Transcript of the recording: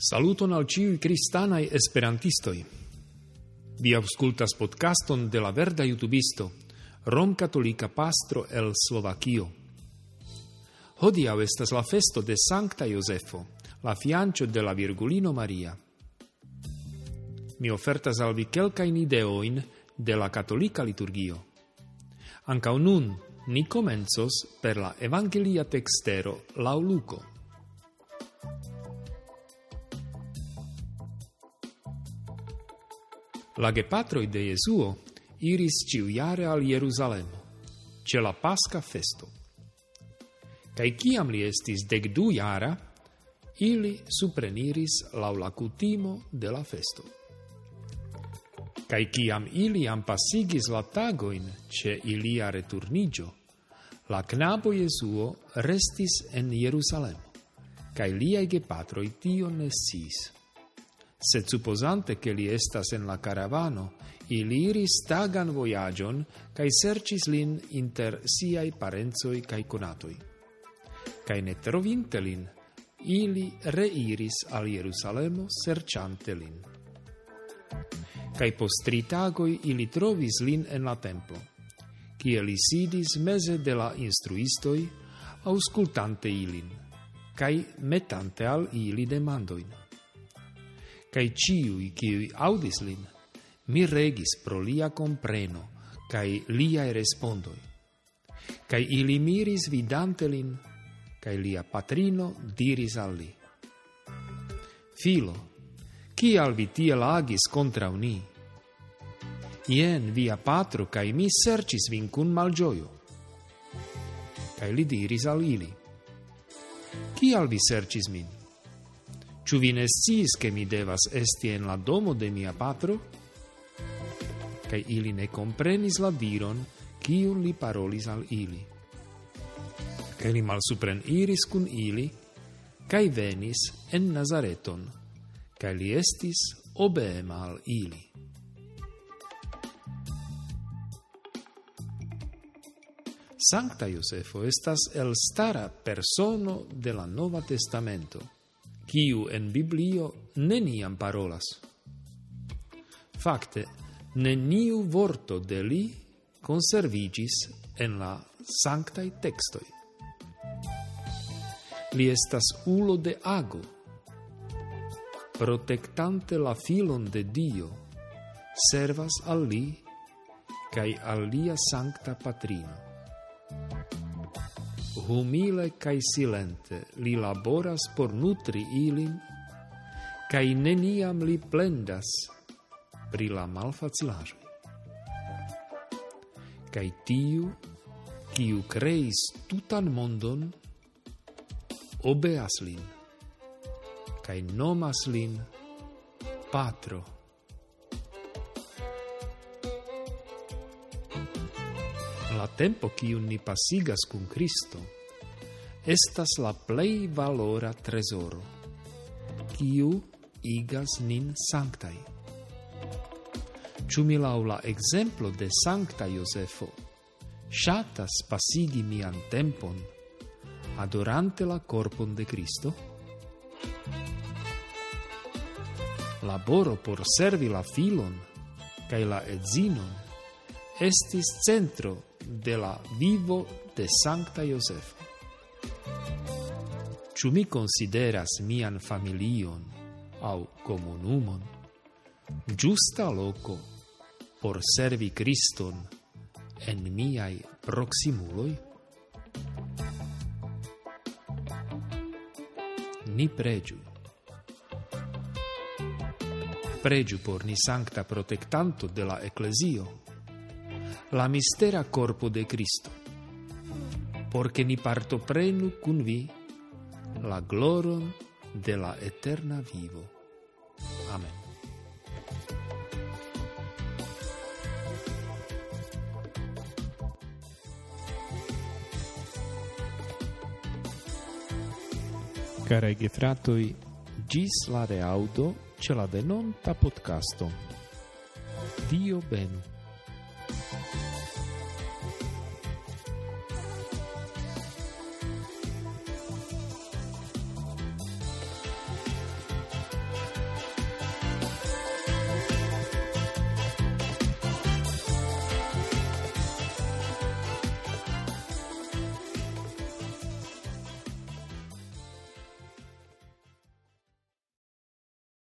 Saluton al ciui cristanai esperantistoi. Vi auscultas podcaston de la verda youtubisto, rom catolica pastro el Slovakio. Hodiau estas la festo de Sancta Iosefo, la fiancio de la Virgulino Maria. Mi ofertas al vi quelcain ideoin de la catolica liturgio. Ancau nun ni comenzos per la evangelia textero lau Luco. la gepatroi de Jesuo iris ciuiare al Jerusalemo, ce la Pasca festo. Cai ciam li estis dec du jara, ili supreniris lau la cutimo de la festo. Cai ciam ili ampasigis la tagoin ce ilia returnigio, la knabo Jesuo restis en Jerusalemo, cai liae gepatroi tion ne sis sed supposante che li estas en la caravano, ili iris tagan voyagion cae sercis lin inter siai parenzoi cae conatoi. Cae ne trovinte lin, ili reiris al Jerusalemo serciante lin. Cae post tri tagoi ili trovis lin en la templo, cie li sidis mese de la instruistoi, auscultante ilin, cae metante al ili demandoin cae ciui qui audis lin, mi regis pro lia compreno, cae liae respondoi. Cae ili miris vidante lin, cae lia patrino diris al li. Filo, cial vi tiel agis contra ni? Ien via patro, cae mi sercis vin cun malgioio. Cae li diris al ili. Cial vi sercis min? Ĉu vi ne sciis, ke mi devas esti en la domo de mia patro? Kaj ili ne komprenis la diron, kiun li parolis al ili. Kaj li malsupren iris kun ili, kaj venis en Nazareton, kaj li estis obeema al ili. Sancta Iosefo estas el stara persono de la Nova Testamento quiu en Biblio neniam parolas. Fakte, neniu vorto de li conservigis en la sanctai textoi. Li estas ulo de ago, protectante la filon de Dio, servas al li cae al lia sancta patrino humile cae silente li laboras por nutri ilin, cae neniam li plendas pri la malfacilaĵoj. Cae tiu, kiu creis tutan mondon, obeas lin, cae nomas lin patro. La tempo kiu ni pasigas kun Cristo, estas la plei valora tresoro, kiu igas nin sanctai. Ciu mi laula exemplo de Sancta Iosefo, shatas pasigi mian tempon, adorante la corpon de Cristo? Laboro por servi la filon, cae la edzinon, estis centro de la vivo de Sancta Iosefo. Ĉu mi konsideras mian familion aŭ komunumon ĝusta loko por servi Kriston en miaj proksimuloj? Ni preĝu. Preĝu por ni sankta protektanto de la eklezio, la mistera corpo de Cristo, porque ni partoprenu cun vi la gloron de la eterna vivo. Amen. Carai gefratoi, gis la reaudo ce la venonta podcasto. Dio ben.